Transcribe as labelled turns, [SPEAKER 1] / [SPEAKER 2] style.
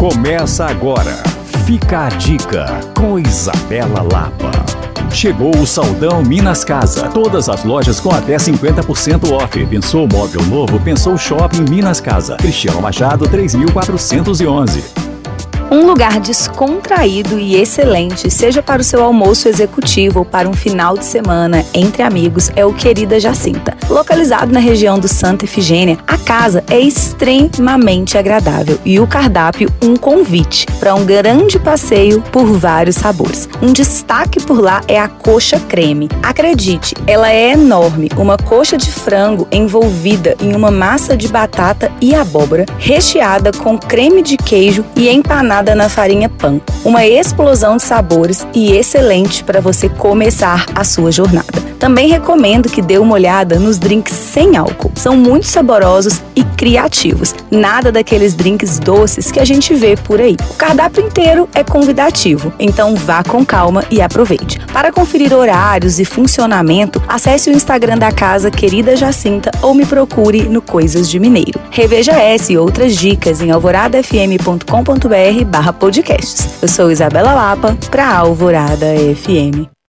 [SPEAKER 1] Começa agora. Fica a dica com Isabela Lapa. Chegou o Saldão Minas Casa. Todas as lojas com até 50% off. Pensou móvel novo? Pensou shopping Minas Casa. Cristiano Machado 3411.
[SPEAKER 2] Um lugar descontraído e excelente, seja para o seu almoço executivo ou para um final de semana entre amigos, é o Querida Jacinta. Localizado na região do Santa Efigênia, a casa é extremamente agradável e o cardápio um convite para um grande passeio por vários sabores. Um destaque por lá é a coxa creme. Acredite, ela é enorme, uma coxa de frango envolvida em uma massa de batata e abóbora, recheada com creme de queijo e empanada na farinha pan. Uma explosão de sabores e excelente para você começar a sua jornada. Também recomendo que dê uma olhada nos drinks sem álcool. São muito saborosos e criativos. Nada daqueles drinks doces que a gente vê por aí. O cardápio inteiro é convidativo, então vá com calma e aproveite. Para conferir horários e funcionamento, acesse o Instagram da casa Querida Jacinta ou me procure no Coisas de Mineiro. Reveja essa e outras dicas em alvoradafm.com.br barra podcasts. Eu sou Isabela Lapa para Alvorada FM.